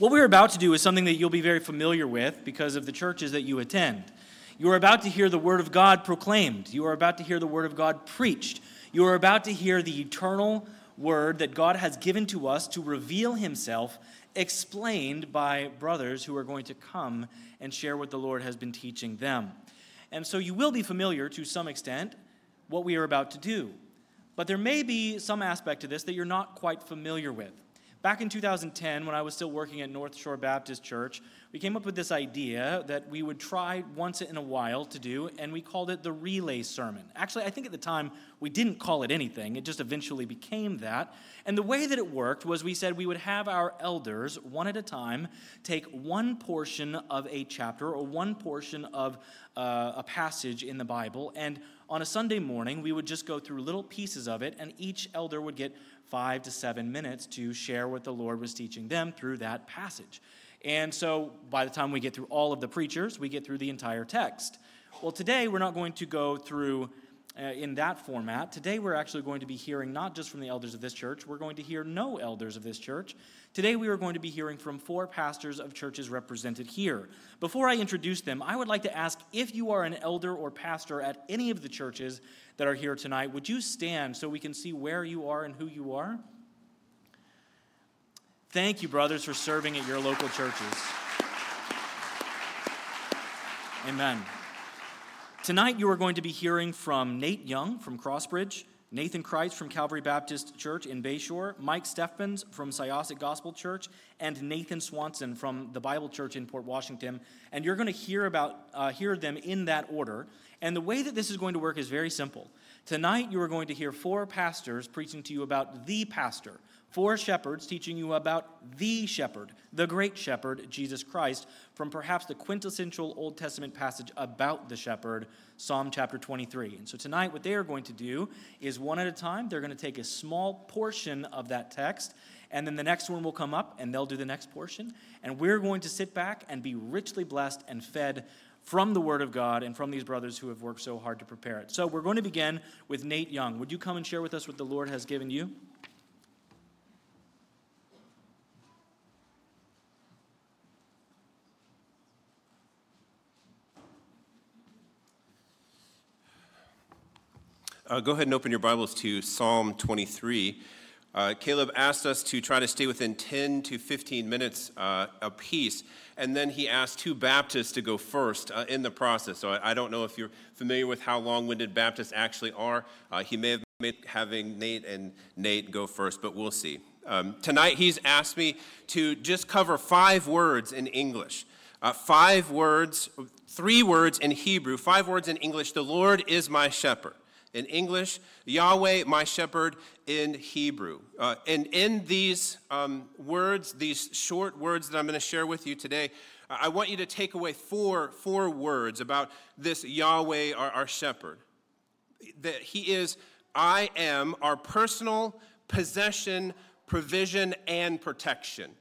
What we're about to do is something that you'll be very familiar with because of the churches that you attend. You are about to hear the Word of God proclaimed, you are about to hear the Word of God preached, you are about to hear the eternal Word that God has given to us to reveal Himself, explained by brothers who are going to come and share what the Lord has been teaching them. And so you will be familiar to some extent what we are about to do. But there may be some aspect to this that you're not quite familiar with. Back in 2010, when I was still working at North Shore Baptist Church, we came up with this idea that we would try once in a while to do, and we called it the relay sermon. Actually, I think at the time we didn't call it anything, it just eventually became that. And the way that it worked was we said we would have our elders, one at a time, take one portion of a chapter or one portion of uh, a passage in the Bible, and on a Sunday morning, we would just go through little pieces of it, and each elder would get five to seven minutes to share what the Lord was teaching them through that passage. And so by the time we get through all of the preachers, we get through the entire text. Well, today we're not going to go through Uh, in that format. Today we're actually going to be hearing not just from the elders of this church, we're going to hear no elders of this church. Today we are going to be hearing from four pastors of churches represented here. Before I introduce them, I would like to ask if you are an elder or pastor at any of the churches that are here tonight, would you stand so we can see where you are and who you are? Thank you, brothers, for serving at your local churches. Amen. Tonight, you are going to be hearing from Nate Young from Crossbridge, Nathan Christ from Calvary Baptist Church in Bayshore, Mike Steffens from Syosset Gospel Church, and Nathan Swanson from the Bible Church in Port Washington. And you're going to hear about uh, hear them in that order. And the way that this is going to work is very simple. Tonight, you are going to hear four pastors preaching to you about the pastor four shepherds teaching you about the shepherd, the great shepherd, Jesus Christ, from perhaps the quintessential Old Testament passage about the shepherd, Psalm chapter 23. And so tonight, what they are going to do is one at a time, they're going to take a small portion of that text. And then the next one will come up and they'll do the next portion. And we're going to sit back and be richly blessed and fed from the Word of God and from these brothers who have worked so hard to prepare it. So we're going to begin with Nate Young. Would you come and share with us what the Lord has given you? Uh, go ahead and open your Bibles to Psalm 23. Uh, Caleb asked us to try to stay within 10 to 15 minutes uh, apiece, and then he asked two Baptists to go first uh, in the process. So I, I, don't know if you're familiar with how long winded Baptists actually are. Uh, he may have made having Nate and Nate go first, but we'll see. Um, tonight, he's asked me to just cover five words in English. Uh, five words, three words in Hebrew, five words in English. The Lord is my shepherd in English, Yahweh, my shepherd in Hebrew. Uh, and in these um, words, these short words that I'm going to share with you today, I want you to take away four, four words about this Yahweh, our, our shepherd. That he is, I am, our personal possession, provision, and protection.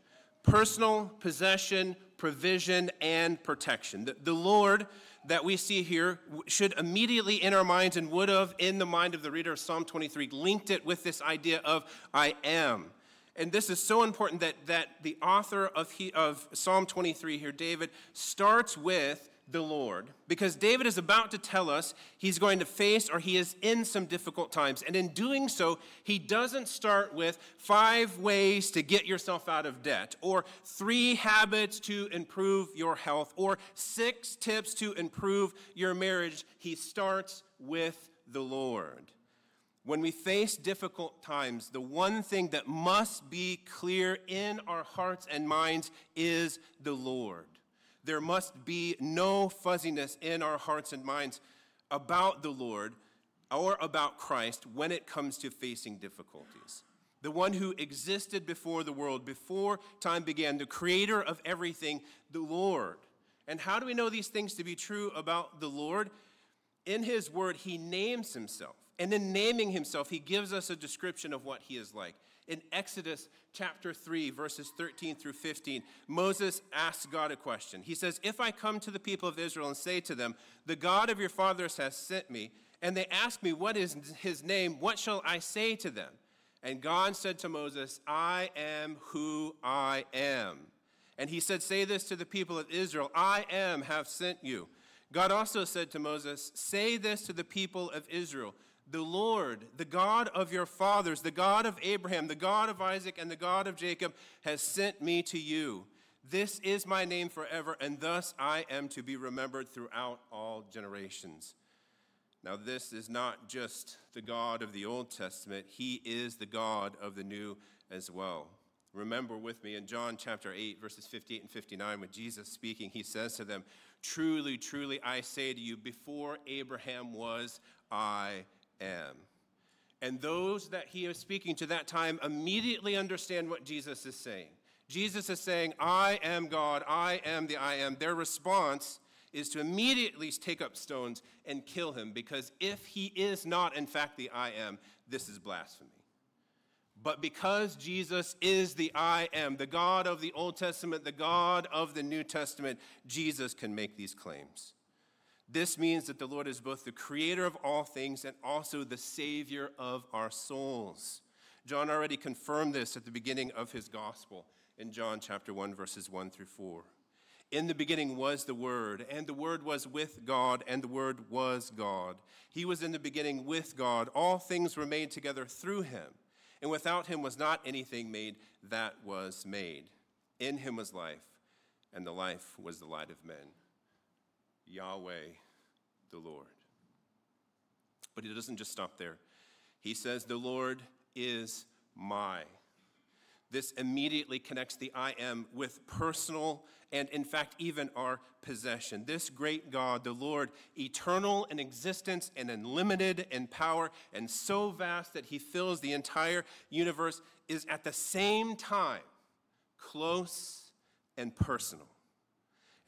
Personal possession, provision, and protection. The, the Lord that we see here should immediately in our minds and would have in the mind of the reader of Psalm 23 linked it with this idea of I am. And this is so important that, that the author of, he, of Psalm 23 here, David, starts with the Lord. Because David is about to tell us he's going to face or he is in some difficult times. And in doing so, he doesn't start with five ways to get yourself out of debt, or three habits to improve your health, or six tips to improve your marriage. He starts with the Lord. When we face difficult times, the one thing that must be clear in our hearts and minds is the Lord there must be no fuzziness in our hearts and minds about the Lord or about Christ when it comes to facing difficulties. The one who existed before the world, before time began, the creator of everything, the Lord. And how do we know these things to be true about the Lord? In his word, he names himself. And in naming himself, he gives us a description of what he is like in Exodus chapter 3, verses 13 through 15, Moses asks God a question. He says, If I come to the people of Israel and say to them, The God of your fathers has sent me, and they ask me, What is his name? What shall I say to them? And God said to Moses, I am who I am. And he said, Say this to the people of Israel I am have sent you. God also said to Moses, Say this to the people of Israel The Lord, the God of your fathers, the God of Abraham, the God of Isaac, and the God of Jacob, has sent me to you. This is my name forever, and thus I am to be remembered throughout all generations. Now, this is not just the God of the Old Testament, He is the God of the New as well. Remember with me in John chapter 8, verses 58 and 59, when Jesus speaking, he says to them, Truly, truly, I say to you, before Abraham was, I am. And those that he is speaking to that time immediately understand what Jesus is saying. Jesus is saying, I am God, I am the I am. Their response is to immediately take up stones and kill him, because if he is not, in fact, the I am, this is blasphemy. But because Jesus is the I am, the God of the Old Testament, the God of the New Testament, Jesus can make these claims. This means that the Lord is both the creator of all things and also the savior of our souls. John already confirmed this at the beginning of his gospel in John chapter 1, verses 1 through 4. In the beginning was the Word, and the Word was with God, and the Word was God. He was in the beginning with God. All things were made together through him, and without him was not anything made that was made. In him was life, and the life was the light of men. Yahweh, the Lord. But he doesn't just stop there. He says, The Lord is my this immediately connects the I am with personal and, in fact, even our possession. This great God, the Lord, eternal in existence and unlimited in power, and so vast that he fills the entire universe, is at the same time close and personal.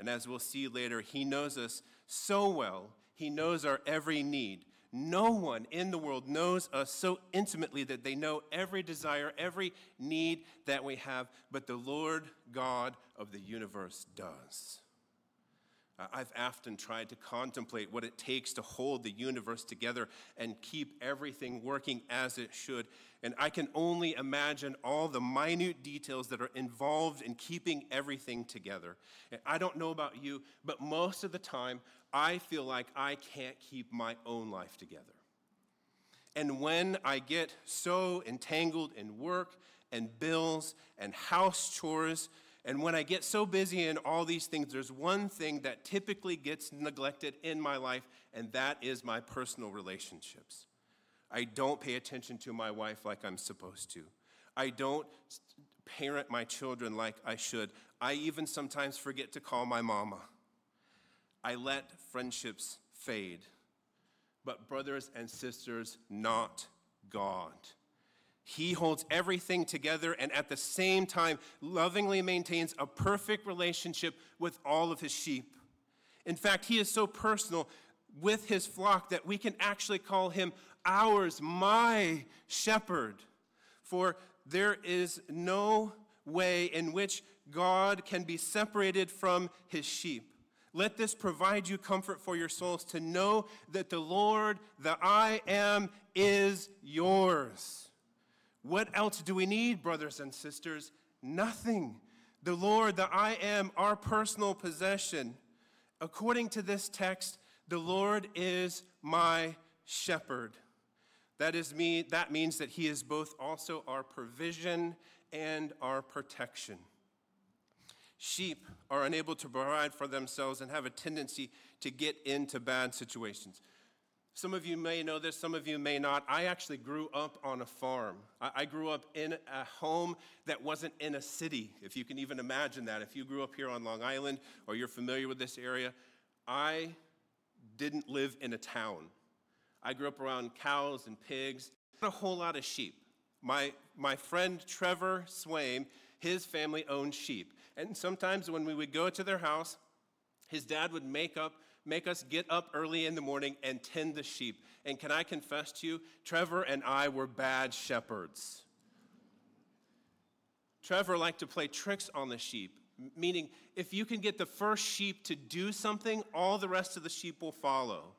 And as we'll see later, he knows us so well, he knows our every need. No one in the world knows us so intimately that they know every desire, every need that we have, but the Lord God of the universe does. Uh, I've often tried to contemplate what it takes to hold the universe together and keep everything working as it should. And I can only imagine all the minute details that are involved in keeping everything together. And I don't know about you, but most of the time, I feel like I can't keep my own life together. And when I get so entangled in work and bills and house chores, and when I get so busy in all these things, there's one thing that typically gets neglected in my life, and that is my personal relationships. I don't pay attention to my wife like I'm supposed to. I don't parent my children like I should. I even sometimes forget to call my mama. I let friendships fade. But, brothers and sisters, not God. He holds everything together and at the same time lovingly maintains a perfect relationship with all of his sheep. In fact, he is so personal with his flock that we can actually call him ours, my shepherd. For there is no way in which God can be separated from his sheep. Let this provide you comfort for your souls to know that the Lord, the I am, is yours. What else do we need, brothers and sisters? Nothing. The Lord, the I am, our personal possession. According to this text, the Lord is my shepherd. That is me, that means that he is both also our provision and our protection. Sheep are unable to provide for themselves and have a tendency to get into bad situations. Some of you may know this, some of you may not. I actually grew up on a farm. I grew up in a home that wasn't in a city, if you can even imagine that. If you grew up here on Long Island or you're familiar with this area, I didn't live in a town. I grew up around cows and pigs, not a whole lot of sheep. My, my friend Trevor Swaim, his family owned sheep. And sometimes when we would go to their house, his dad would make up make us get up early in the morning and tend the sheep. And can I confess to you, Trevor and I were bad shepherds. Trevor liked to play tricks on the sheep, meaning if you can get the first sheep to do something, all the rest of the sheep will follow.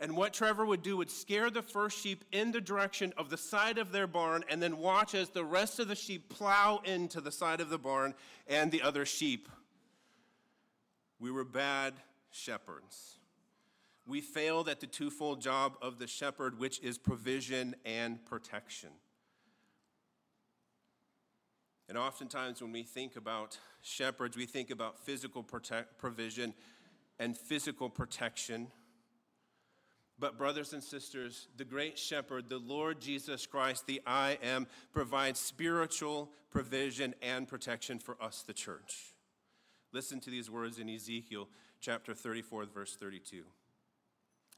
And what Trevor would do would scare the first sheep in the direction of the side of their barn and then watch as the rest of the sheep plow into the side of the barn and the other sheep. We were bad shepherds. We failed at the twofold job of the shepherd, which is provision and protection. And oftentimes, when we think about shepherds, we think about physical protect, provision and physical protection. But, brothers and sisters, the great shepherd, the Lord Jesus Christ, the I am, provides spiritual provision and protection for us, the church. Listen to these words in Ezekiel chapter 34, verse 32.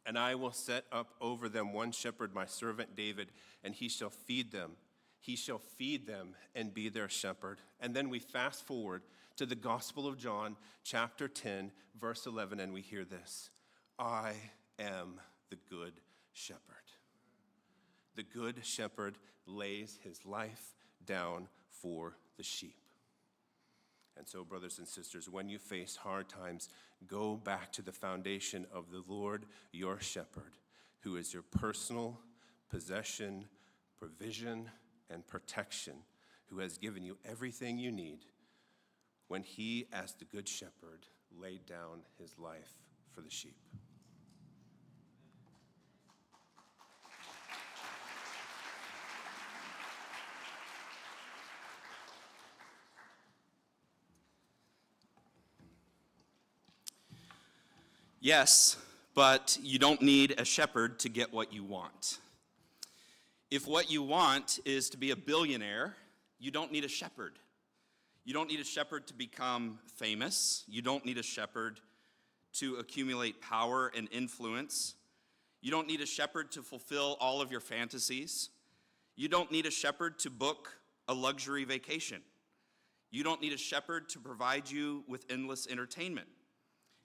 And I will set up over them one shepherd, my servant David, and he shall feed them. He shall feed them and be their shepherd. And then we fast forward to the Gospel of John, chapter 10, verse 11, and we hear this I am the good shepherd. The good shepherd lays his life down for the sheep. And so, brothers and sisters, when you face hard times, go back to the foundation of the Lord, your shepherd, who is your personal possession, provision, and protection, who has given you everything you need when he, as the good shepherd, laid down his life for the sheep. Yes, but you don't need a shepherd to get what you want. If what you want is to be a billionaire, you don't need a shepherd. You don't need a shepherd to become famous. You don't need a shepherd to accumulate power and influence. You don't need a shepherd to fulfill all of your fantasies. You don't need a shepherd to book a luxury vacation. You don't need a shepherd to provide you with endless entertainment.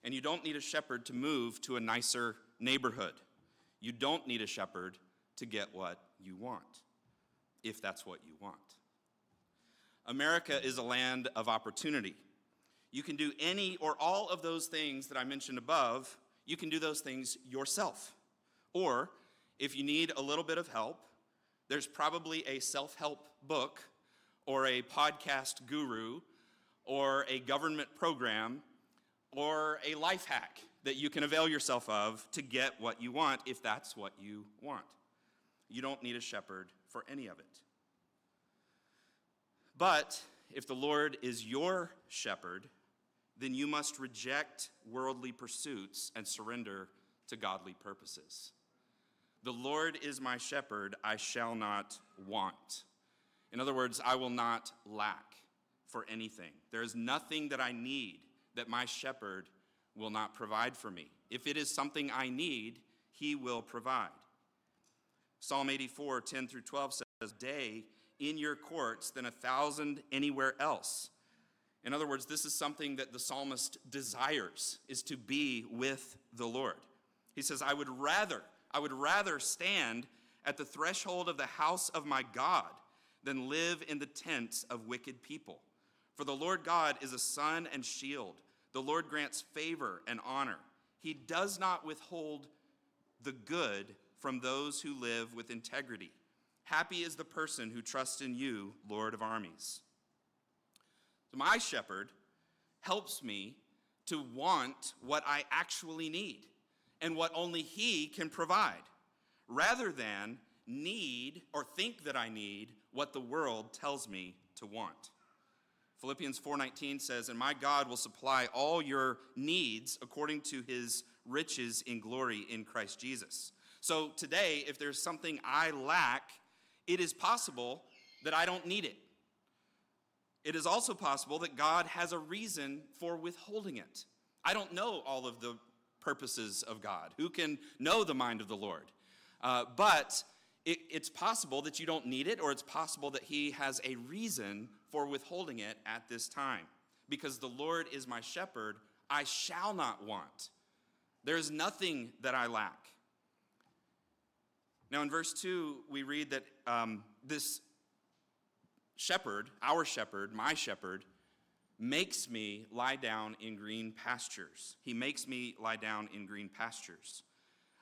And you don't need a shepherd to move to a nicer neighborhood. You don't need a shepherd to get what you want, if that's what you want. America is a land of opportunity. You can do any or all of those things that I mentioned above, you can do those things yourself. Or if you need a little bit of help, there's probably a self help book or a podcast guru or a government program or a life hack that you can avail yourself of to get what you want if that's what you want. You don't need a shepherd for any of it. But if the Lord is your shepherd, then you must reject worldly pursuits and surrender to godly purposes. The Lord is my shepherd, I shall not want. In other words, I will not lack for anything. There is nothing that I need that my shepherd will not provide for me. If it is something I need, he will provide. Psalm 84, 10 through 12 says, Day in your courts than a thousand anywhere else. In other words, this is something that the psalmist desires, is to be with the Lord. He says, I would rather, I would rather stand at the threshold of the house of my God than live in the tents of wicked people. For the Lord God is a sun and shield. The Lord grants favor and honor. He does not withhold the good from those who live with integrity. Happy is the person who trusts in you, Lord of armies. So my shepherd helps me to want what I actually need and what only he can provide, rather than need or think that I need what the world tells me to want. Philippians 4:19 says, "And my God will supply all your needs according to his riches in glory in Christ Jesus." So today, if there's something I lack, it is possible that I don't need it. It is also possible that God has a reason for withholding it. I don't know all of the purposes of God. Who can know the mind of the Lord? Uh, but it, it's possible that you don't need it, or it's possible that He has a reason for withholding it at this time. Because the Lord is my shepherd, I shall not want. There is nothing that I lack. Now, in verse 2, we read that um, this shepherd, our shepherd, my shepherd, makes me lie down in green pastures. He makes me lie down in green pastures.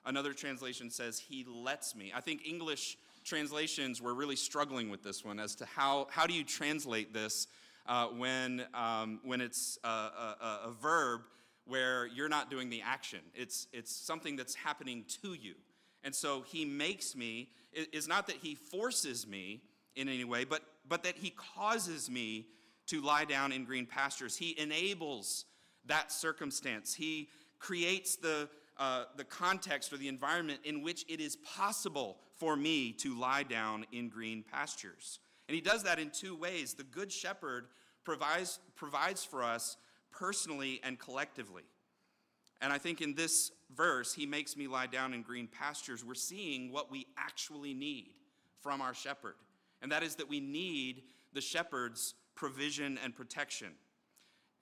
Another translation says, He lets me. I think English translations were really struggling with this one as to how, how do you translate this uh, when, um, when it's a, a, a verb where you're not doing the action. It's, it's something that's happening to you. And so he makes me, is not that he forces me in any way, but, but that he causes me to lie down in green pastures. He enables that circumstance. He creates the, uh, the context or the environment in which it is possible for me to lie down in green pastures. And he does that in two ways. The Good Shepherd provides, provides for us personally and collectively. And I think in this verse, he makes me lie down in green pastures. We're seeing what we actually need from our shepherd, and that is that we need the shepherd's provision and protection.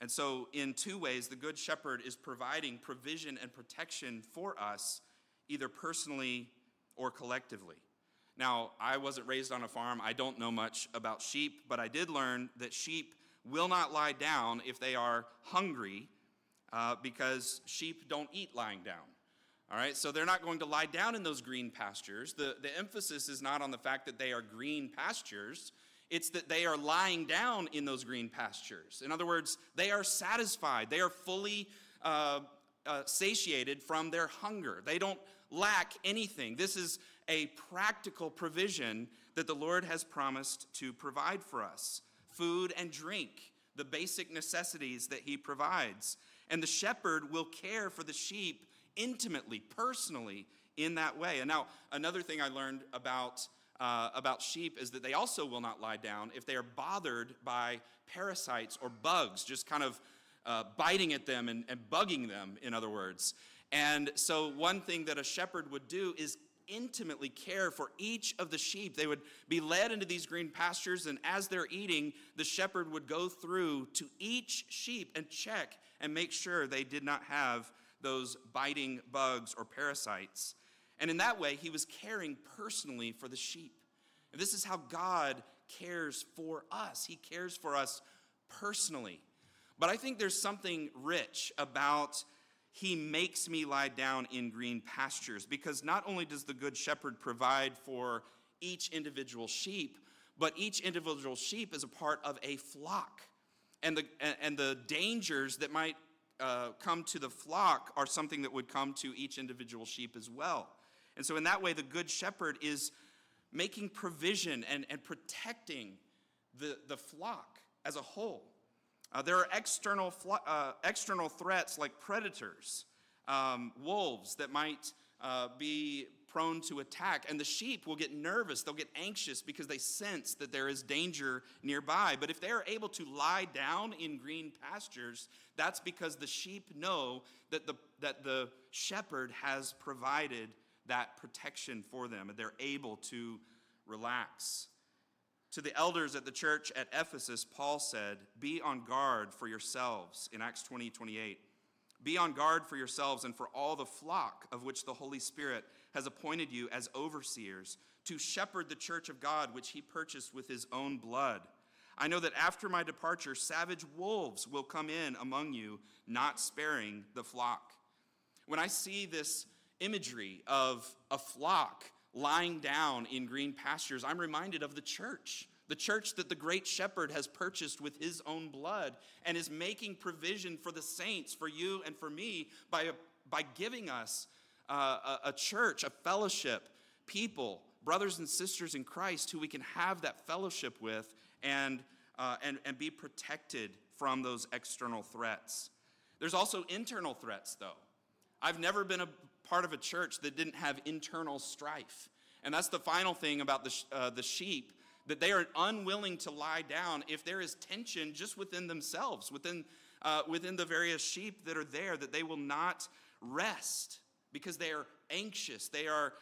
And so, in two ways, the Good Shepherd is providing provision and protection for us, either personally or collectively. Now, I wasn't raised on a farm. I don't know much about sheep, but I did learn that sheep will not lie down if they are hungry uh, because sheep don't eat lying down. All right, so they're not going to lie down in those green pastures. The, the emphasis is not on the fact that they are green pastures, it's that they are lying down in those green pastures. In other words, they are satisfied, they are fully uh, uh, satiated from their hunger. They don't lack anything. This is a practical provision that the Lord has promised to provide for us food and drink, the basic necessities that He provides. And the shepherd will care for the sheep intimately, personally, in that way. And now, another thing I learned about uh, about sheep is that they also will not lie down if they are bothered by parasites or bugs, just kind of uh, biting at them and, and bugging them, in other words. And so, one thing that a shepherd would do is intimately care for each of the sheep. They would be led into these green pastures, and as they're eating, the shepherd would go through to each sheep and check and make sure they did not have those biting bugs or parasites. And in that way, he was caring personally for the sheep. And this is how God cares for us. He cares for us personally. But I think there's something rich about he makes me lie down in green pastures because not only does the good shepherd provide for each individual sheep, but each individual sheep is a part of a flock. And the, and the dangers that might uh, come to the flock are something that would come to each individual sheep as well. And so, in that way, the Good Shepherd is making provision and, and protecting the, the flock as a whole. Uh, there are external, uh, external threats like predators, um, wolves that might uh, be prone to attack, and the sheep will get nervous. They'll get anxious because they sense that there is danger nearby. But if they are able to lie down in green pastures, that's because the sheep know that the, that the shepherd has provided that protection for them, and they're able to relax. To the elders at the church at Ephesus, Paul said, Be on guard for yourselves in Acts 20 28. Be on guard for yourselves and for all the flock of which the Holy Spirit has appointed you as overseers to shepherd the church of God, which he purchased with his own blood. I know that after my departure, savage wolves will come in among you, not sparing the flock. When I see this imagery of a flock lying down in green pastures, I'm reminded of the church. The church that the great shepherd has purchased with his own blood and is making provision for the saints, for you and for me, by, by giving us uh, a, a church, a fellowship, people, brothers and sisters in Christ who we can have that fellowship with and, uh, and, and be protected from those external threats. There's also internal threats, though. I've never been a part of a church that didn't have internal strife. And that's the final thing about the, uh, the sheep that they are unwilling to lie down if there is tension just within themselves, within, uh, within the various sheep that are there, that they will not rest because they are anxious. They are,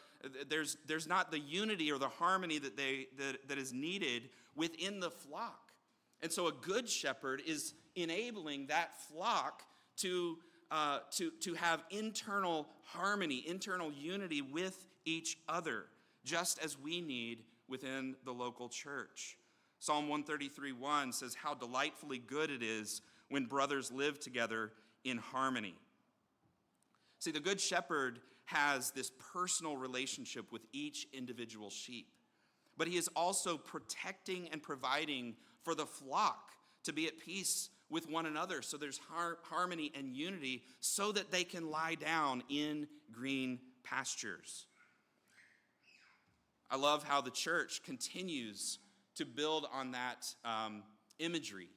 there's, there's not the unity or the harmony that, they, that, that is needed within the flock. And so a good shepherd is enabling that flock to uh, to, to have internal harmony, internal unity with each other, just as we need within the local church. Psalm 133 1 says, How delightfully good it is when brothers live together in harmony. See, the Good Shepherd has this personal relationship with each individual sheep, but he is also protecting and providing for the flock to be at peace with one another. So there's har- harmony and unity so that they can lie down in green pastures. I love how the church continues to build on that um, imagery,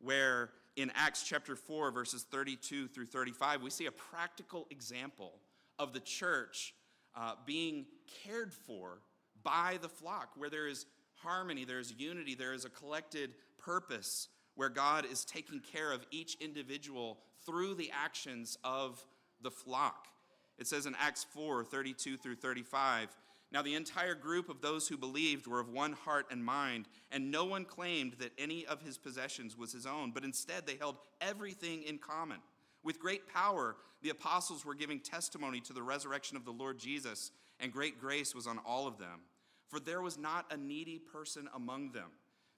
where in Acts chapter 4, verses 32 through 35, we see a practical example of the church uh, being cared for by the flock, where there is harmony, there is unity, there is a collected purpose, where God is taking care of each individual through the actions of the flock. It says in Acts 4 32 through 35, now, the entire group of those who believed were of one heart and mind, and no one claimed that any of his possessions was his own, but instead they held everything in common. With great power, the apostles were giving testimony to the resurrection of the Lord Jesus, and great grace was on all of them. For there was not a needy person among them,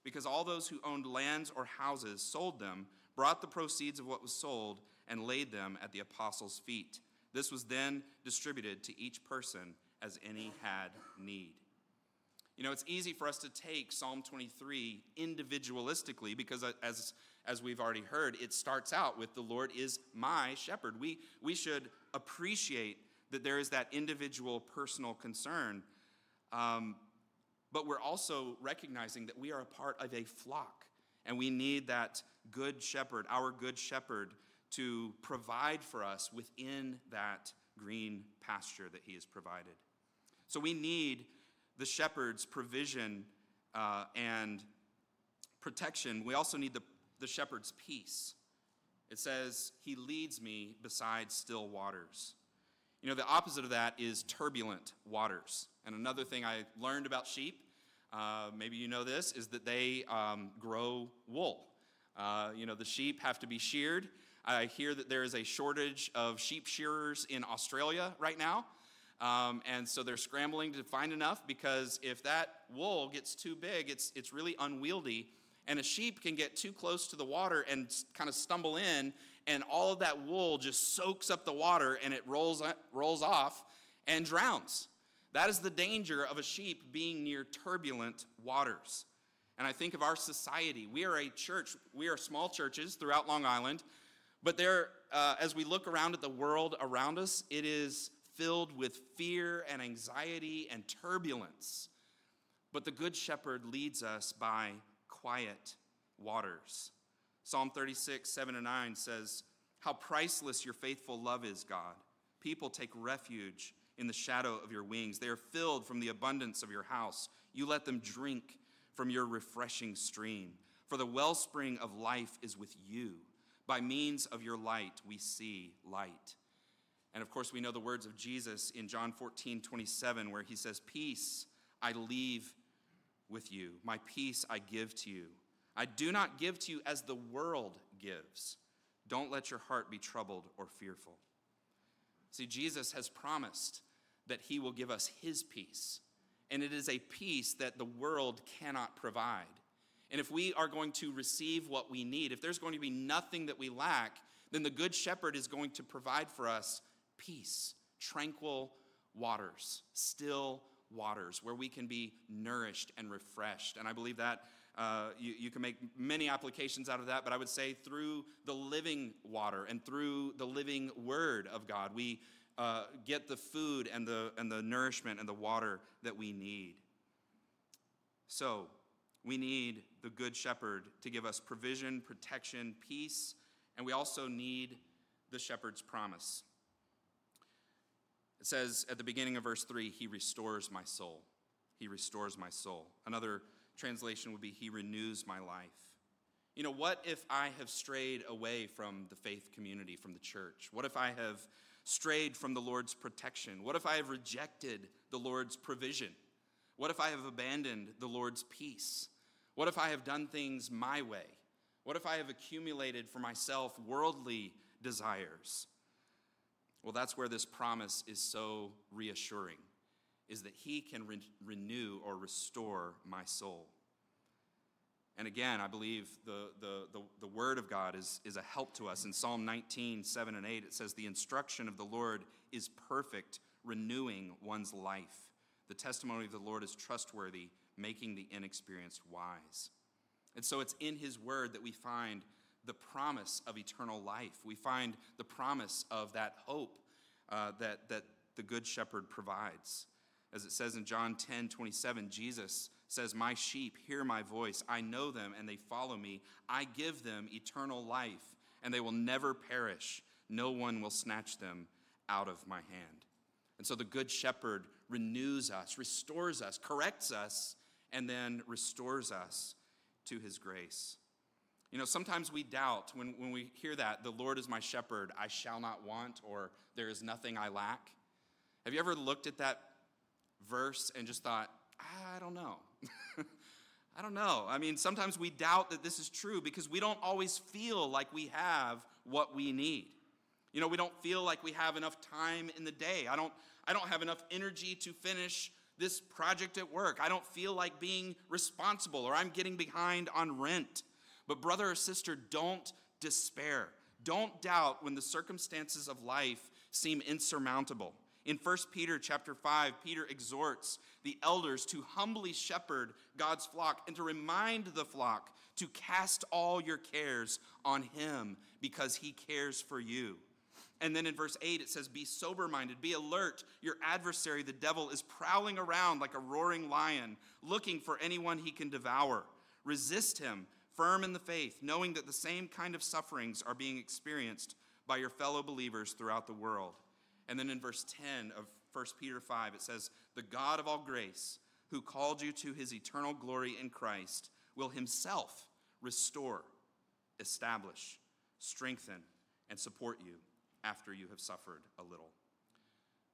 because all those who owned lands or houses sold them, brought the proceeds of what was sold, and laid them at the apostles' feet. This was then distributed to each person as any had need. You know, it's easy for us to take Psalm 23 individualistically because, uh, as, as we've already heard, it starts out with the Lord is my shepherd. We, we should appreciate that there is that individual personal concern. Um, but we're also recognizing that we are a part of a flock and we need that good shepherd, our good shepherd, to provide for us within that green pasture that he has provided. So we need the shepherd's provision uh, and protection. We also need the, the shepherd's peace. It says, He leads me beside still waters. You know, the opposite of that is turbulent waters. And another thing I learned about sheep, uh, maybe you know this, is that they um, grow wool. Uh, you know, the sheep have to be sheared. I hear that there is a shortage of sheep shearers in Australia right now. Um, and so they're scrambling to find enough because if that wool gets too big, it's, it's really unwieldy. And a sheep can get too close to the water and kind of stumble in, and all of that wool just soaks up the water and it rolls, rolls off and drowns. That is the danger of a sheep being near turbulent waters. And I think of our society. We are a church, we are small churches throughout Long Island, but there, uh, as we look around at the world around us, it is filled with fear and anxiety and turbulence. But the Good Shepherd leads us by quiet waters. Psalm 36, 7 and 9 says, How priceless your faithful love is, God. People take refuge in the shadow of your wings. They are filled from the abundance of your house. You let them drink from your refreshing stream. For the wellspring of life is with you. By means of your light, we see light. And of course, we know the words of Jesus in John 14, 27, where he says, Peace I leave with you, my peace I give to you. I do not give to you as the world gives. Don't let your heart be troubled or fearful. See, Jesus has promised that he will give us his peace, and it is a peace that the world cannot provide. And if we are going to receive what we need, if there's going to be nothing that we lack, then the Good Shepherd is going to provide for us peace, tranquil waters, still waters, where we can be nourished and refreshed. And I believe that uh, you, you can make many applications out of that, but I would say through the living water and through the living word of God, we uh, get the food and the, and the nourishment and the water that we need. So, we need the Good Shepherd to give us provision, protection, peace, and we also need the shepherd's promise. It says at the beginning of verse 3, He restores my soul. He restores my soul. Another translation would be, He renews my life. You know, what if I have strayed away from the faith community, from the church? What if I have strayed from the Lord's protection? What if I have rejected the Lord's provision? What if I have abandoned the Lord's peace? What if I have done things my way? What if I have accumulated for myself worldly desires? Well, that's where this promise is so reassuring, is that he can re- renew or restore my soul. And again, I believe the, the, the, the, word of God is, is a help to us. In Psalm 19, 7 and 8, it says, The instruction of the Lord is perfect, renewing one's life. The testimony of the Lord is trustworthy, making the inexperienced wise. And so it's in his word that we find the promise of eternal life. We find the promise of that hope uh, that, that the Good Shepherd provides. As it says in John 10 27, Jesus says, My sheep hear my voice. I know them and they follow me. I give them eternal life, and they will never perish. No one will snatch them out of my hand. And so the Good Shepherd renews us, restores us, corrects us, and then restores us to his grace. You know, sometimes we doubt when, when we hear that, the Lord is my shepherd, I shall not want, or there is nothing I lack. Have you ever looked at that verse and just thought, I don't know? I don't know. I mean, sometimes we doubt that this is true because we don't always feel like we have what we need. You know, we don't feel like we have enough time in the day. I don't, I don't have enough energy to finish this project at work. I don't feel like being responsible or I'm getting behind on rent. But, brother or sister, don't despair. Don't doubt when the circumstances of life seem insurmountable. In 1 Peter chapter 5, Peter exhorts the elders to humbly shepherd God's flock and to remind the flock to cast all your cares on him because he cares for you. And then in verse 8, it says, Be sober minded, be alert. Your adversary, the devil, is prowling around like a roaring lion, looking for anyone he can devour. Resist him, firm in the faith, knowing that the same kind of sufferings are being experienced by your fellow believers throughout the world. And then in verse 10 of 1 Peter 5, it says, The God of all grace, who called you to his eternal glory in Christ, will himself restore, establish, strengthen, and support you after you have suffered a little.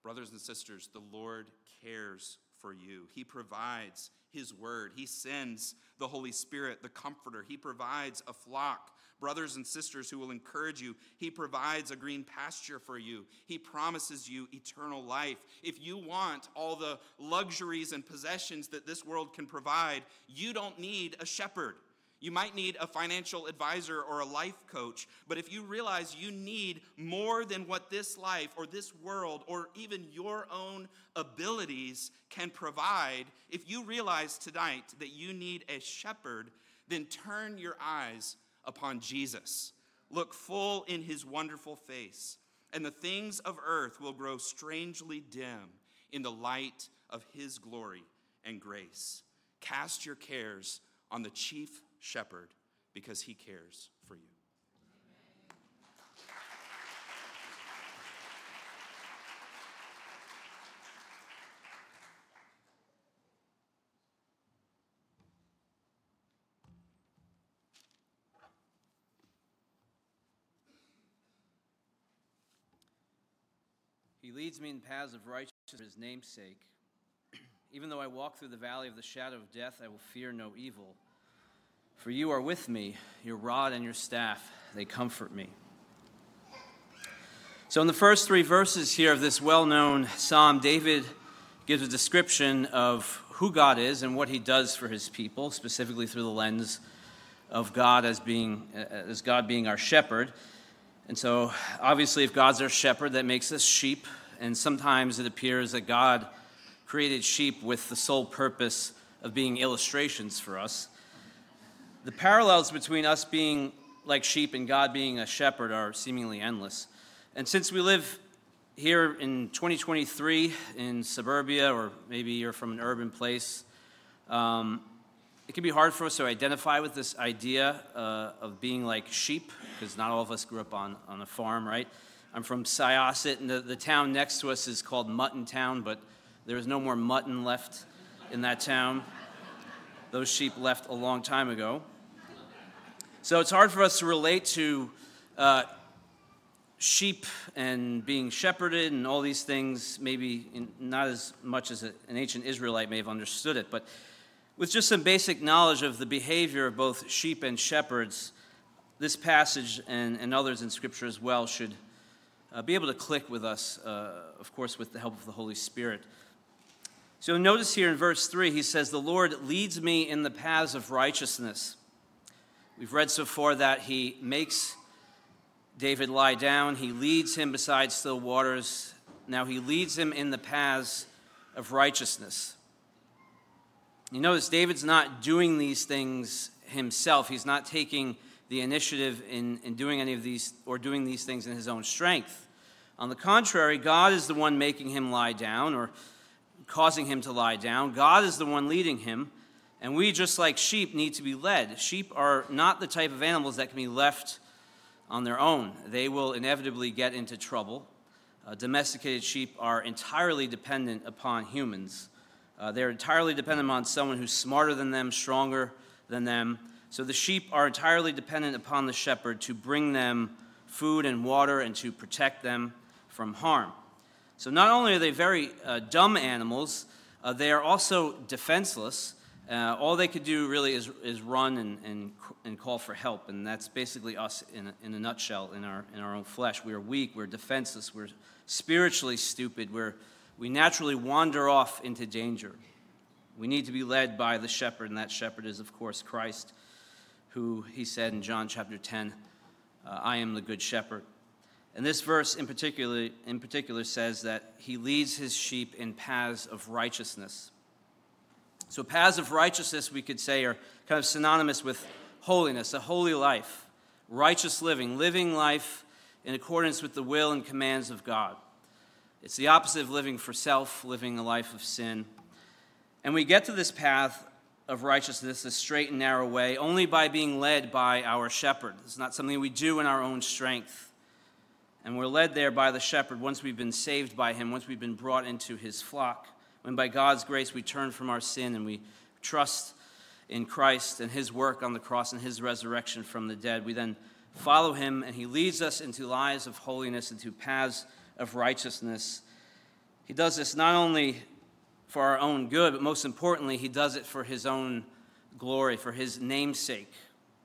Brothers and sisters, the Lord cares for you. He provides His word. He sends the Holy Spirit, the Comforter. He provides a flock, brothers and sisters who will encourage you. He provides a green pasture for you. He promises you eternal life. If you want all the luxuries and possessions that this world can provide, you don't need a shepherd. You might need a financial advisor or a life coach, but if you realize you need more than what this life or this world or even your own abilities can provide, if you realize tonight that you need a shepherd, then turn your eyes upon Jesus. Look full in his wonderful face, and the things of earth will grow strangely dim in the light of his glory and grace. Cast your cares on the chief shepherd because he cares for you. He leads me in paths of righteousness for his name's sake. Even though I walk through the valley of the shadow of death, I will fear no evil for you are with me, your rod and your staff, they comfort me. So, in the first three verses here of this well known psalm, David gives a description of who God is and what he does for his people, specifically through the lens of God as, being, as God being our shepherd. And so, obviously, if God's our shepherd, that makes us sheep. And sometimes it appears that God created sheep with the sole purpose of being illustrations for us. The parallels between us being like sheep and God being a shepherd are seemingly endless. And since we live here in 2023 in suburbia, or maybe you're from an urban place, um, it can be hard for us to identify with this idea uh, of being like sheep, because not all of us grew up on, on a farm, right? I'm from Syosset, and the, the town next to us is called Muttontown, but there is no more mutton left in that town. Those sheep left a long time ago. So it's hard for us to relate to uh, sheep and being shepherded and all these things, maybe in, not as much as an ancient Israelite may have understood it, but with just some basic knowledge of the behavior of both sheep and shepherds, this passage and, and others in Scripture as well should uh, be able to click with us, uh, of course, with the help of the Holy Spirit. So notice here in verse 3, he says, The Lord leads me in the paths of righteousness We've read so far that he makes David lie down, he leads him beside still waters. Now he leads him in the paths of righteousness. You notice David's not doing these things himself. He's not taking the initiative in, in doing any of these or doing these things in his own strength. On the contrary, God is the one making him lie down or causing him to lie down. God is the one leading him. And we, just like sheep, need to be led. Sheep are not the type of animals that can be left on their own, they will inevitably get into trouble. Uh, domesticated sheep are entirely dependent upon humans. Uh, they're entirely dependent on someone who's smarter than them, stronger than them. So the sheep are entirely dependent upon the shepherd to bring them food and water and to protect them from harm. So not only are they very uh, dumb animals, uh, they are also defenseless. Uh, all they could do really is, is run and, and, and call for help, and that's basically us in a, in a nutshell in our, in our own flesh. We are weak, we're defenseless, we're spiritually stupid, we're, we naturally wander off into danger. We need to be led by the shepherd, and that shepherd is, of course, Christ, who he said in John chapter 10, uh, I am the good shepherd. And this verse in particular, in particular says that he leads his sheep in paths of righteousness. So, paths of righteousness, we could say, are kind of synonymous with holiness, a holy life, righteous living, living life in accordance with the will and commands of God. It's the opposite of living for self, living a life of sin. And we get to this path of righteousness, this straight and narrow way, only by being led by our shepherd. It's not something we do in our own strength. And we're led there by the shepherd once we've been saved by him, once we've been brought into his flock when by God's grace we turn from our sin and we trust in Christ and his work on the cross and his resurrection from the dead, we then follow him and he leads us into lives of holiness, into paths of righteousness. He does this not only for our own good, but most importantly, he does it for his own glory, for his namesake.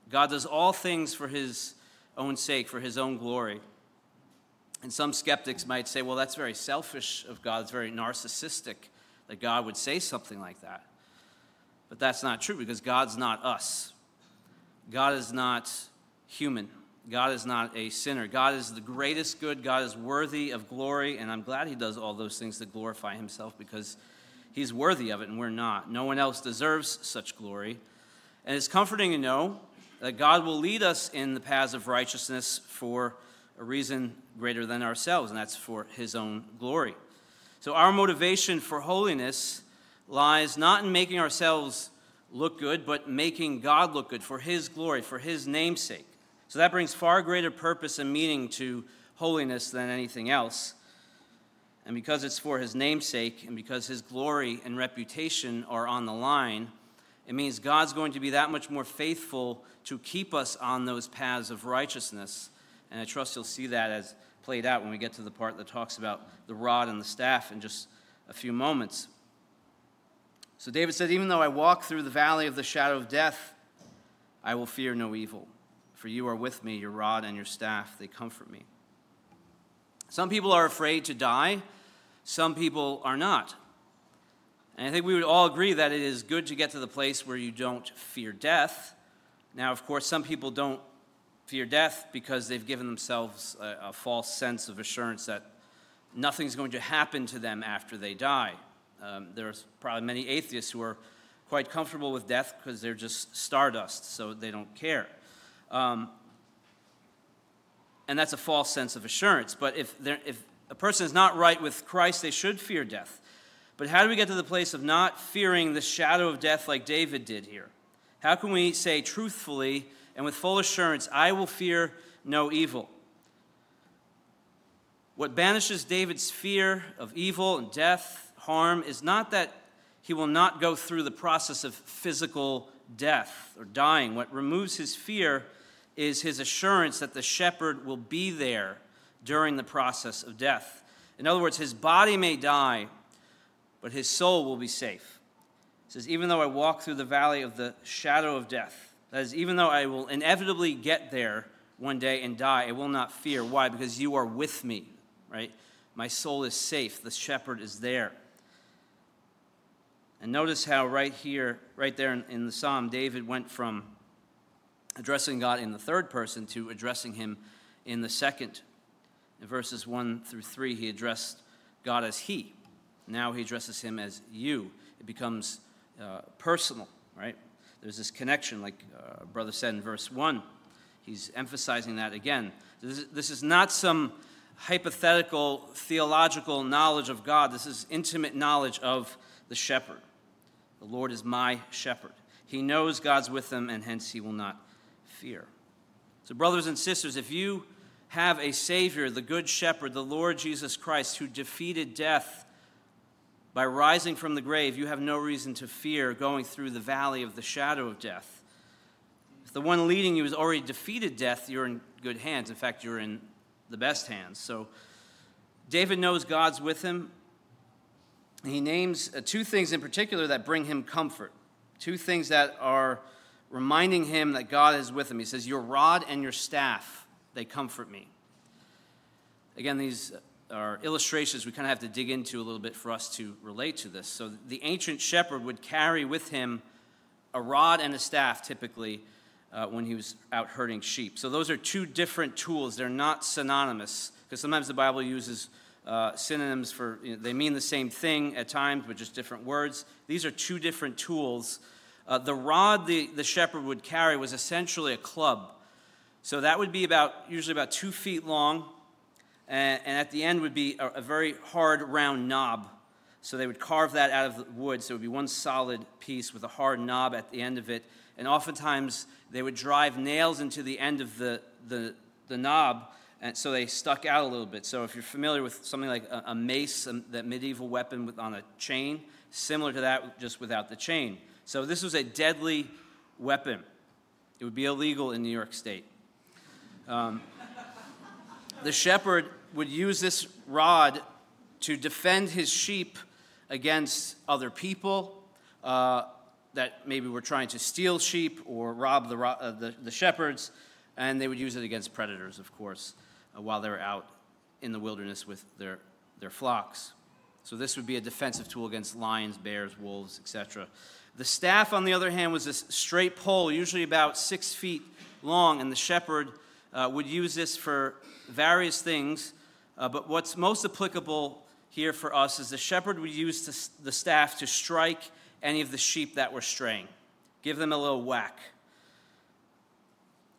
God does all things for his own sake, for his own glory. And some skeptics might say, well, that's very selfish of God, it's very narcissistic that God would say something like that. But that's not true because God's not us. God is not human. God is not a sinner. God is the greatest good. God is worthy of glory. And I'm glad He does all those things to glorify Himself because He's worthy of it and we're not. No one else deserves such glory. And it's comforting to know that God will lead us in the paths of righteousness for a reason greater than ourselves, and that's for His own glory. So, our motivation for holiness lies not in making ourselves look good, but making God look good for His glory, for His namesake. So, that brings far greater purpose and meaning to holiness than anything else. And because it's for His namesake, and because His glory and reputation are on the line, it means God's going to be that much more faithful to keep us on those paths of righteousness. And I trust you'll see that as played out when we get to the part that talks about the rod and the staff in just a few moments. So David said, Even though I walk through the valley of the shadow of death, I will fear no evil, for you are with me, your rod and your staff, they comfort me. Some people are afraid to die, some people are not. And I think we would all agree that it is good to get to the place where you don't fear death. Now, of course, some people don't fear death because they've given themselves a, a, false sense of assurance that nothing's going to happen to them after they die. Um, there's probably many atheists who are quite comfortable with death because they're just stardust, so they don't care. Um, and that's a false sense of assurance. But if, there, if a person is not right with Christ, they should fear death. But how do we get to the place of not fearing the shadow of death like David did here? How can we say truthfully and with full assurance, I will fear no evil. What banishes David's fear of evil and death, harm, is not that he will not go through the process of physical death or dying. What removes his fear is his assurance that the shepherd will be there during the process of death. In other words, his body may die, but his soul will be safe. He says, Even though I walk through the valley of the shadow of death, that is, even though I will inevitably get there one day and die, I will not fear. Why? Because you are with me, right? My soul is safe. The shepherd is there. And notice how right here, right there in, in the psalm, David went from addressing God in the third person to addressing him in the second. In verses 1 through 3, he addressed God as He. Now he addresses him as you. It becomes uh, personal, right? There's this connection, like uh, brother said in verse 1. He's emphasizing that again. This is, this is not some hypothetical theological knowledge of God, this is intimate knowledge of the shepherd. The Lord is my shepherd. He knows God's with him, and hence he will not fear. So, brothers and sisters, if you have a Savior, the Good Shepherd, the Lord Jesus Christ, who defeated death by rising from the grave, you have no reason to fear going through the valley of the shadow of death. If the one leading you has already defeated death, you're in good hands. In fact, you're in the best hands. So, David knows God's with him. He names uh, two things in particular that bring him comfort, two things that are reminding him that God is with him. He says, Your rod and your staff, they comfort me. Again, these are illustrations we kind of have to dig into a little bit for us to relate to this. So, the ancient shepherd would carry with him a rod and a staff typically uh, when he was out herding sheep. So, those are two different tools. They're not synonymous because sometimes the Bible uses uh, synonyms for, you know, they mean the same thing at times, but just different words. These are two different tools. Uh, the rod the, the shepherd would carry was essentially a club. So that would be about, usually about two feet long, and, and at the end would be a, a, very hard round knob. So they would carve that out of the wood, so it would be one solid piece with a hard knob at the end of it. And oftentimes they would drive nails into the end of the, the, the knob and so they stuck out a little bit. So if you're familiar with something like a, a mace, um, that medieval weapon with, on a chain, similar to that, just without the chain. So this was a deadly weapon. It would be illegal in New York State. Um, the shepherd would use this rod to defend his sheep against other people uh, that maybe were trying to steal sheep or rob the, uh, the, the shepherds, and they would use it against predators, of course uh, while they were out in the wilderness with their, their flocks. So this would be a defensive tool against lions, bears, wolves, etc. The staff, on the other hand, was a straight pole, usually about six feet long, and the shepherd uh, would use this for various things. Uh, but what's most applicable here for us is the shepherd would use the staff to strike any of the sheep that were straying, give them a little whack.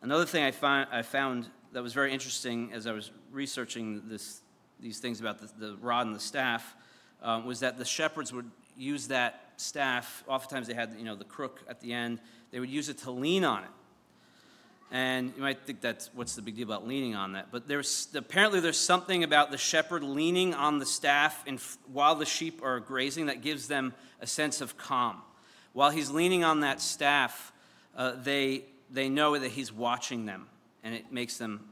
Another thing I, find, I found that was very interesting as I was researching this, these things about the, the rod and the staff um, was that the shepherds would use that staff. Oftentimes they had you know the crook at the end. They would use it to lean on it. And you might think that's what's the big deal about leaning on that. But there's apparently there's something about the shepherd leaning on the staff in, while the sheep are grazing that gives them a sense of calm. While he's leaning on that staff, uh, they they know that he's watching them and it makes them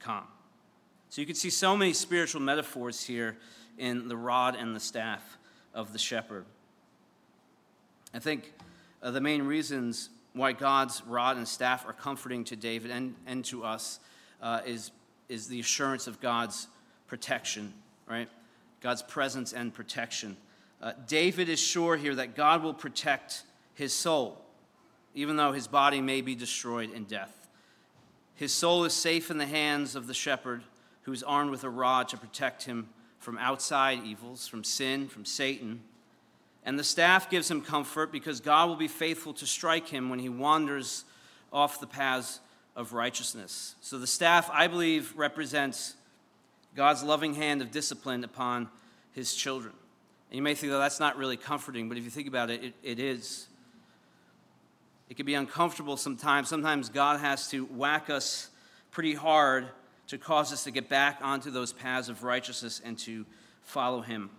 calm. So you can see so many spiritual metaphors here in the rod and the staff of the shepherd. I think uh, the main reasons why God's rod and staff are comforting to David and, and to us uh, is, is the assurance of God's protection, right? God's presence and protection. Uh, David is sure here that God will protect his soul, even though his body may be destroyed in death. His soul is safe in the hands of the shepherd who is armed with a rod to protect him from outside evils, from sin, from Satan. And the staff gives him comfort because God will be faithful to strike him when he wanders off the paths of righteousness. So the staff, I believe, represents God's loving hand of discipline upon his children. And you may think, that that's not really comforting, but if you think about it, it, it is. It can be uncomfortable sometimes. Sometimes God has to whack us pretty hard to cause us to get back onto those paths of righteousness and to follow Him.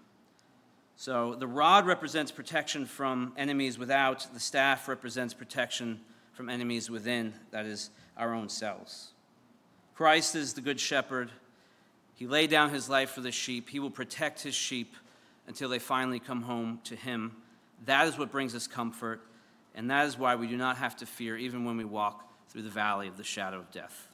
So the rod represents protection from enemies without, the staff represents protection from enemies within, that is, our own selves. Christ is the good shepherd. He laid down his life for the sheep. He will protect his sheep until they finally come home to him. That is what brings us comfort. And that is why we do not have to fear even when we walk through the valley of the shadow of death.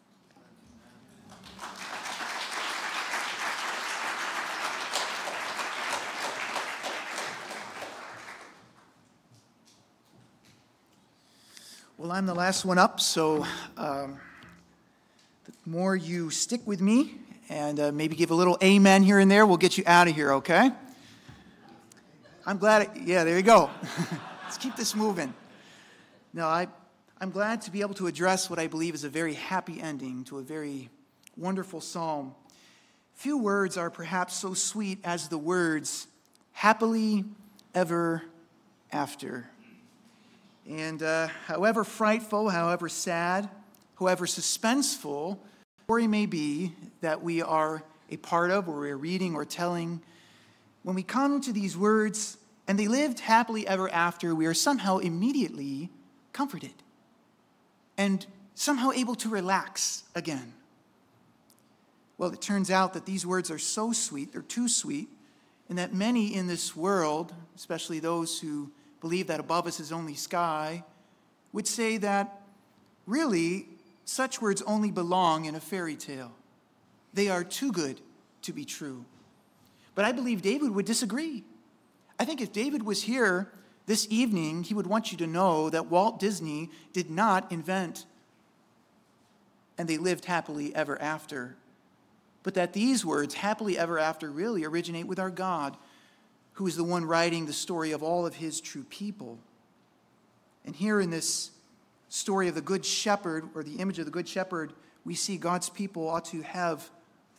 Well, I'm the last one up, so um, the more you stick with me and uh, maybe give a little amen here and there. We'll get you out of here, okay? I'm glad, it, yeah, there you go. Let's keep this moving. No, I, I'm glad to be able to address what I believe is a very happy ending to a very wonderful psalm. Few words are perhaps so sweet as the words, happily ever after. And uh, however frightful, however sad, however suspenseful the story may be that we are a part of, or we're reading or telling, when we come to these words, and they lived happily ever after, we are somehow immediately comforted and somehow able to relax again. Well, it turns out that these words are so sweet, they're too sweet, and that many in this world, especially those who believe that above us is only sky, would say that really such words only belong in a fairy tale. They are too good to be true. But I believe David would disagree. I think if David was here this evening, he would want you to know that Walt Disney did not invent and they lived happily ever after, but that these words, happily ever after, really originate with our God, who is the one writing the story of all of his true people. And here in this story of the Good Shepherd, or the image of the Good Shepherd, we see God's people ought to have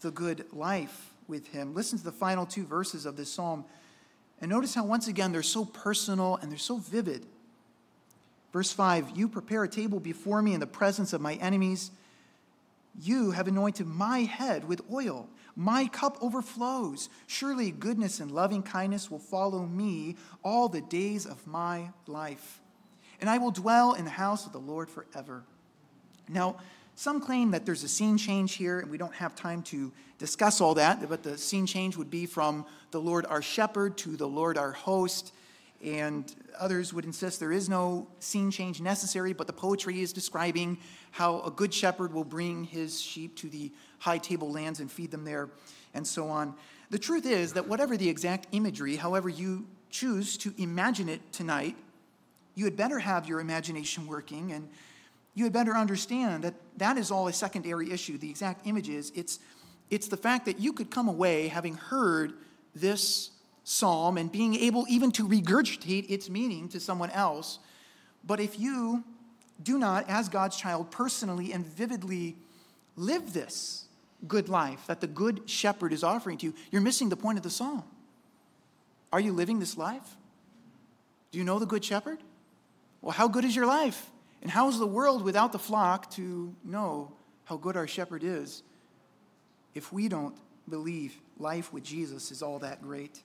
the good life with him. Listen to the final two verses of this psalm. And notice how, once again, they're so personal and they're so vivid. Verse 5 You prepare a table before me in the presence of my enemies. You have anointed my head with oil. My cup overflows. Surely goodness and loving kindness will follow me all the days of my life. And I will dwell in the house of the Lord forever. Now, some claim that there's a scene change here, and we don't have time to discuss all that, but the scene change would be from the Lord our shepherd to the Lord our host. And others would insist there is no scene change necessary, but the poetry is describing how a good shepherd will bring his sheep to the high table lands and feed them there, and so on. The truth is that whatever the exact imagery, however you choose to imagine it tonight, you had better have your imagination working and you had better understand that that is all a secondary issue. The exact images, it's, it's the fact that you could come away having heard this psalm and being able even to regurgitate its meaning to someone else. But if you do not, as God's child, personally and vividly live this good life that the good shepherd is offering to you, you're missing the point of the psalm. Are you living this life? Do you know the good shepherd? Well, how good is your life? And how is the world without the flock to know how good our shepherd is if we don't believe life with Jesus is all that great?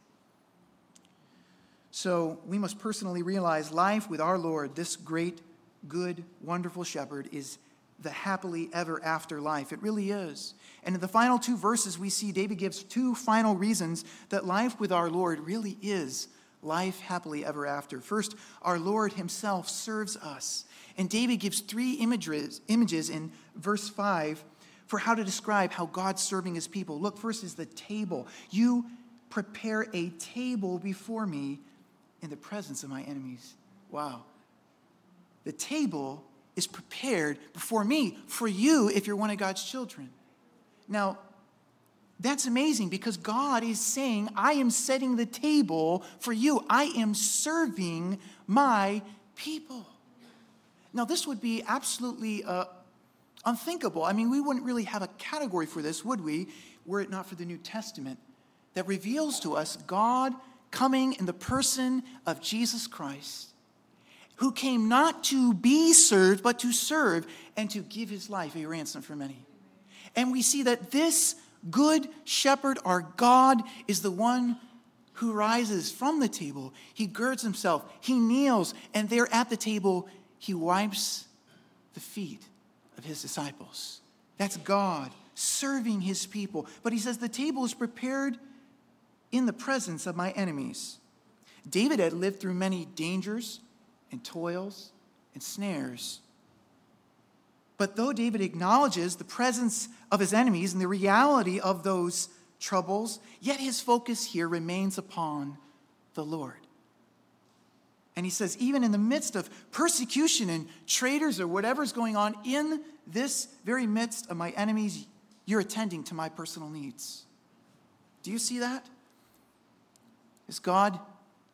So we must personally realize life with our Lord, this great, good, wonderful shepherd, is the happily ever after life. It really is. And in the final two verses, we see David gives two final reasons that life with our Lord really is life happily ever after. First, our Lord himself serves us. And David gives three images, images in verse 5 for how to describe how God's serving his people. Look, first is the table. You prepare a table before me in the presence of my enemies. Wow. The table is prepared before me for you if you're one of God's children. Now, that's amazing because God is saying, I am setting the table for you. I am serving my people. Now, this would be absolutely uh, unthinkable. I mean, we wouldn't really have a category for this, would we, were it not for the New Testament that reveals to us God coming in the person of Jesus Christ, who came not to be served, but to serve and to give his life a ransom for many. And we see that this good shepherd, our God, is the one who rises from the table. He girds himself, he kneels, and there at the table, he wipes the feet of his disciples. That's God serving his people. But he says, The table is prepared in the presence of my enemies. David had lived through many dangers and toils and snares. But though David acknowledges the presence of his enemies and the reality of those troubles, yet his focus here remains upon the Lord. And he says, even in the midst of persecution and traitors or whatever's going on, in this very midst of my enemies, you're attending to my personal needs. Do you see that? Is God,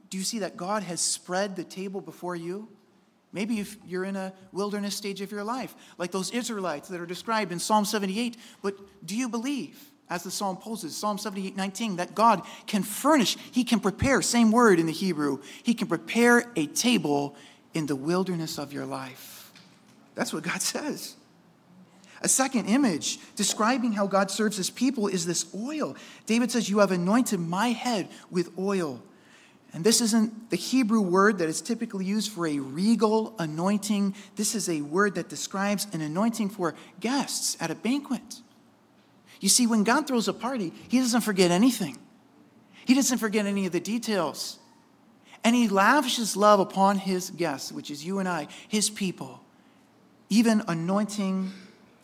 do you see that God has spread the table before you? Maybe if you're in a wilderness stage of your life, like those Israelites that are described in Psalm 78, but do you believe, as the psalm poses, Psalm 78 19, that God can furnish, He can prepare, same word in the Hebrew, He can prepare a table in the wilderness of your life? That's what God says. A second image describing how God serves his people is this oil. David says, You have anointed my head with oil. And this isn't the Hebrew word that is typically used for a regal anointing. This is a word that describes an anointing for guests at a banquet. You see, when God throws a party, he doesn't forget anything, he doesn't forget any of the details. And he lavishes love upon his guests, which is you and I, his people, even anointing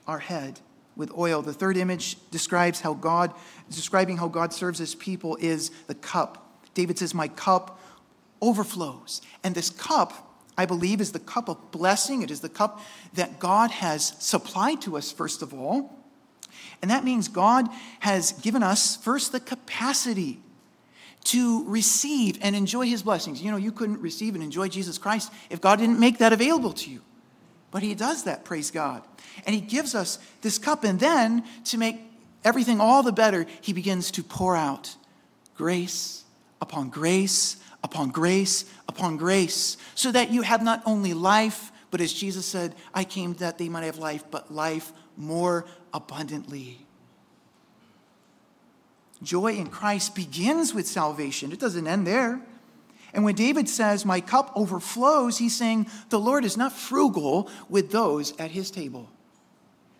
our head with oil. The third image describes how God, describing how God serves his people, is the cup. David says, My cup overflows. And this cup, I believe, is the cup of blessing. It is the cup that God has supplied to us, first of all. And that means God has given us, first, the capacity to receive and enjoy his blessings. You know, you couldn't receive and enjoy Jesus Christ if God didn't make that available to you. But he does that, praise God. And he gives us this cup. And then, to make everything all the better, he begins to pour out grace upon grace upon grace upon grace, so that you have not only life, but as Jesus said, I came that they might have life, but life more abundantly. Joy in Christ begins with salvation, it doesn't end there. And when David says, My cup overflows, he's saying the Lord is not frugal with those at his table.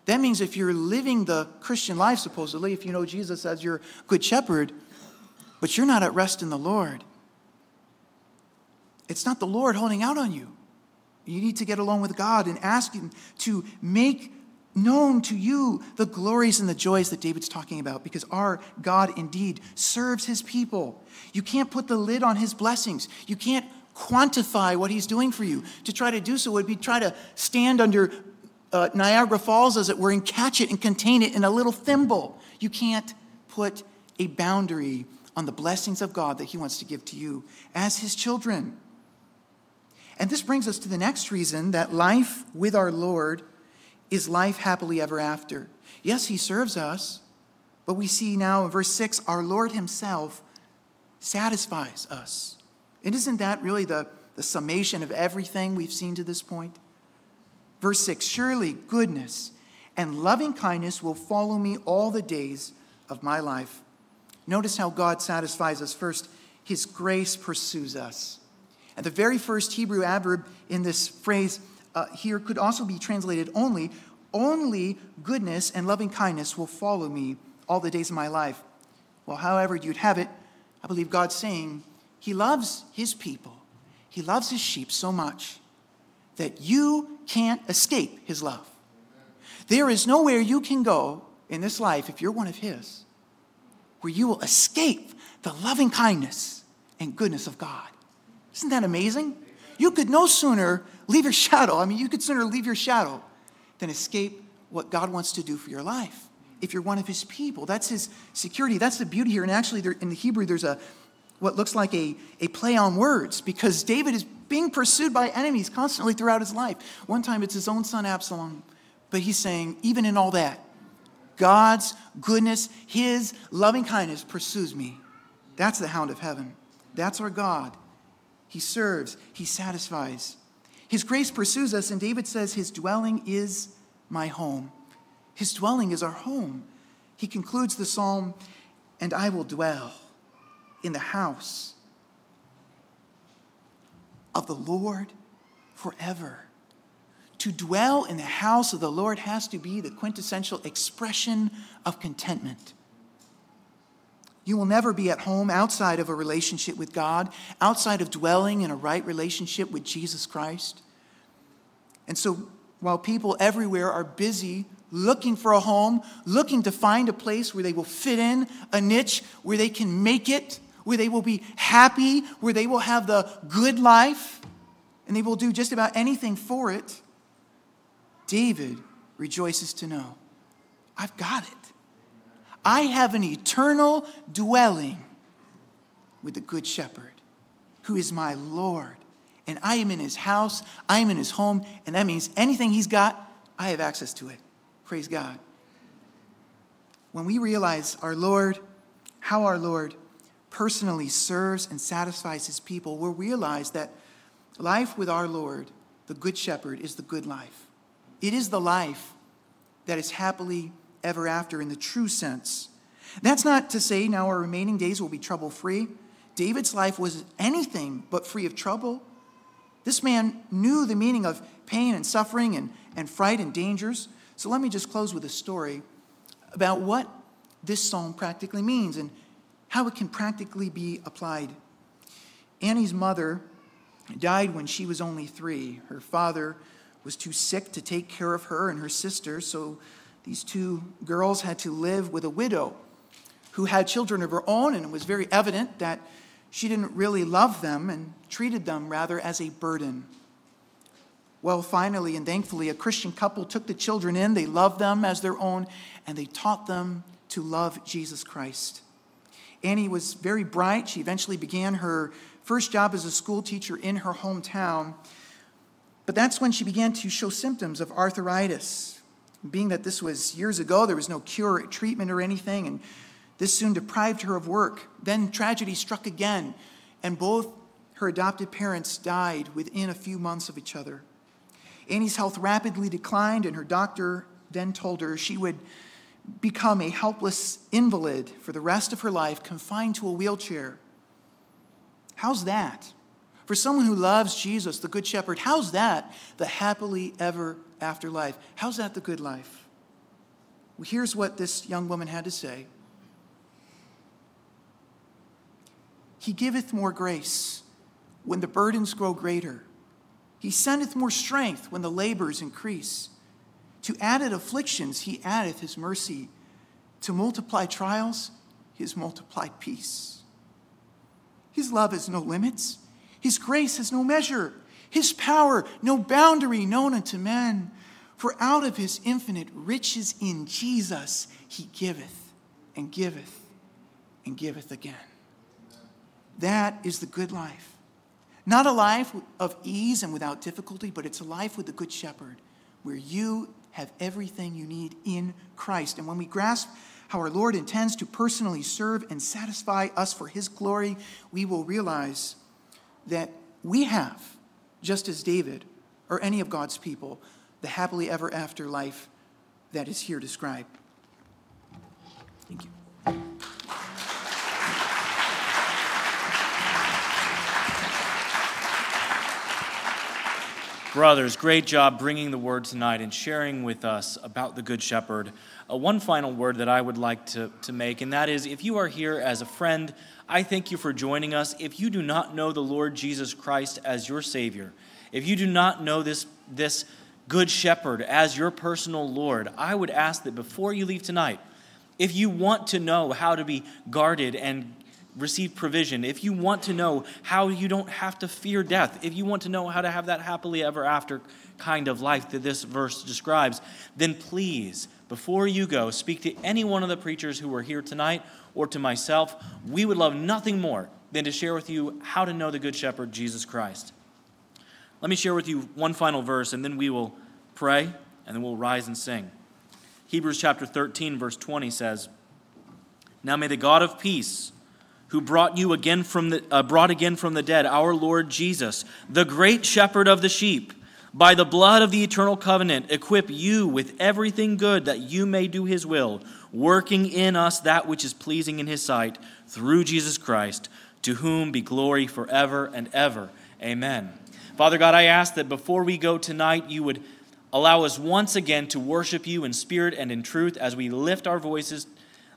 That means if you're living the Christian life, supposedly, if you know Jesus as your good shepherd, but you're not at rest in the Lord, it's not the Lord holding out on you. You need to get along with God and ask Him to make known to you the glories and the joys that David's talking about because our God indeed serves His people. You can't put the lid on His blessings. You can't quantify what He's doing for you. To try to do so would be try to stand under uh, Niagara Falls, as it were, and catch it and contain it in a little thimble. You can't put a boundary on the blessings of God that He wants to give to you as His children. And this brings us to the next reason that life with our Lord is life happily ever after. Yes, He serves us, but we see now in verse 6 our Lord Himself satisfies us. And isn't that really the, the summation of everything we've seen to this point? Verse 6 Surely goodness and loving kindness will follow me all the days of my life. Notice how God satisfies us. First, His grace pursues us. And the very first Hebrew adverb in this phrase uh, here could also be translated only, only goodness and loving kindness will follow me all the days of my life. Well, however you'd have it, I believe God's saying He loves His people, He loves His sheep so much that you can't escape His love. There is nowhere you can go in this life, if you're one of His, where you will escape the loving kindness and goodness of God. Isn't that amazing? You could no sooner leave your shadow. I mean, you could sooner leave your shadow than escape what God wants to do for your life. If you're one of his people, that's his security. That's the beauty here. And actually, there, in the Hebrew, there's a what looks like a, a play on words because David is being pursued by enemies constantly throughout his life. One time it's his own son Absalom, but he's saying, even in all that, God's goodness, his loving kindness pursues me. That's the hound of heaven. That's our God. He serves, he satisfies. His grace pursues us, and David says, His dwelling is my home. His dwelling is our home. He concludes the psalm, and I will dwell in the house of the Lord forever. To dwell in the house of the Lord has to be the quintessential expression of contentment. You will never be at home outside of a relationship with God, outside of dwelling in a right relationship with Jesus Christ. And so, while people everywhere are busy looking for a home, looking to find a place where they will fit in, a niche where they can make it, where they will be happy, where they will have the good life, and they will do just about anything for it, David rejoices to know I've got it. I have an eternal dwelling with the Good Shepherd, who is my Lord. And I am in his house, I am in his home, and that means anything he's got, I have access to it. Praise God. When we realize our Lord, how our Lord personally serves and satisfies his people, we'll realize that life with our Lord, the Good Shepherd, is the good life. It is the life that is happily ever after in the true sense. That's not to say now our remaining days will be trouble free. David's life was anything but free of trouble. This man knew the meaning of pain and suffering and, and fright and dangers. So let me just close with a story about what this psalm practically means and how it can practically be applied. Annie's mother died when she was only three. Her father was too sick to take care of her and her sister, so these two girls had to live with a widow who had children of her own, and it was very evident that she didn't really love them and treated them rather as a burden. Well, finally and thankfully, a Christian couple took the children in. They loved them as their own, and they taught them to love Jesus Christ. Annie was very bright. She eventually began her first job as a school teacher in her hometown. But that's when she began to show symptoms of arthritis. Being that this was years ago, there was no cure or treatment or anything, and this soon deprived her of work. Then tragedy struck again, and both her adopted parents died within a few months of each other. Annie's health rapidly declined, and her doctor then told her she would become a helpless invalid for the rest of her life, confined to a wheelchair. How's that? For someone who loves Jesus, the Good Shepherd, how's that the happily ever after life? How's that the good life? Well, here's what this young woman had to say He giveth more grace when the burdens grow greater. He sendeth more strength when the labors increase. To added afflictions, he addeth his mercy. To multiply trials, his multiplied peace. His love has no limits. His grace has no measure. His power, no boundary known unto men. For out of his infinite riches in Jesus, he giveth and giveth and giveth again. That is the good life. Not a life of ease and without difficulty, but it's a life with the Good Shepherd where you have everything you need in Christ. And when we grasp how our Lord intends to personally serve and satisfy us for his glory, we will realize that we have, just as David or any of God's people, the happily ever after life that is here described. Thank you. Brothers, great job bringing the word tonight and sharing with us about the Good Shepherd. Uh, one final word that I would like to, to make, and that is if you are here as a friend, I thank you for joining us. If you do not know the Lord Jesus Christ as your Savior, if you do not know this, this Good Shepherd as your personal Lord, I would ask that before you leave tonight, if you want to know how to be guarded and receive provision, if you want to know how you don't have to fear death, if you want to know how to have that happily ever after kind of life that this verse describes, then please, before you go, speak to any one of the preachers who are here tonight or to myself. We would love nothing more than to share with you how to know the Good Shepherd, Jesus Christ. Let me share with you one final verse, and then we will pray, and then we'll rise and sing. Hebrews chapter 13, verse 20 says, Now may the God of peace, who brought you again from the uh, brought again from the dead our lord jesus the great shepherd of the sheep. By the blood of the eternal covenant equip you with everything good that you may do his will working in us that which is pleasing in his sight through jesus christ to whom be glory forever and ever. Amen. Father god i ask that before we go tonight you would allow us once again to worship you in spirit and in truth as we lift our voices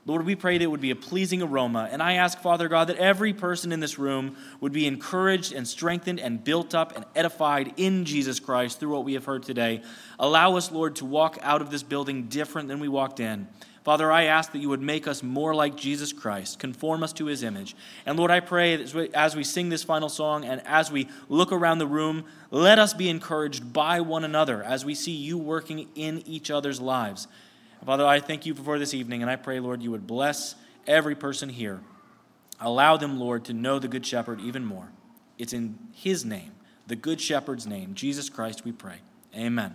Lord, we pray that it would be a pleasing aroma. And I ask, Father God, that every person in this room would be encouraged and strengthened and built up and edified in Jesus Christ through what we have heard today. Allow us, Lord, to walk out of this building different than we walked in. Father, I ask that you would make us more like Jesus Christ, conform us to his image. And Lord, I pray that as we sing this final song and as we look around the room, let us be encouraged by one another as we see you working in each other's lives. Father, I thank you for this evening, and I pray, Lord, you would bless every person here. Allow them, Lord, to know the Good Shepherd even more. It's in his name, the Good Shepherd's name, Jesus Christ, we pray. Amen.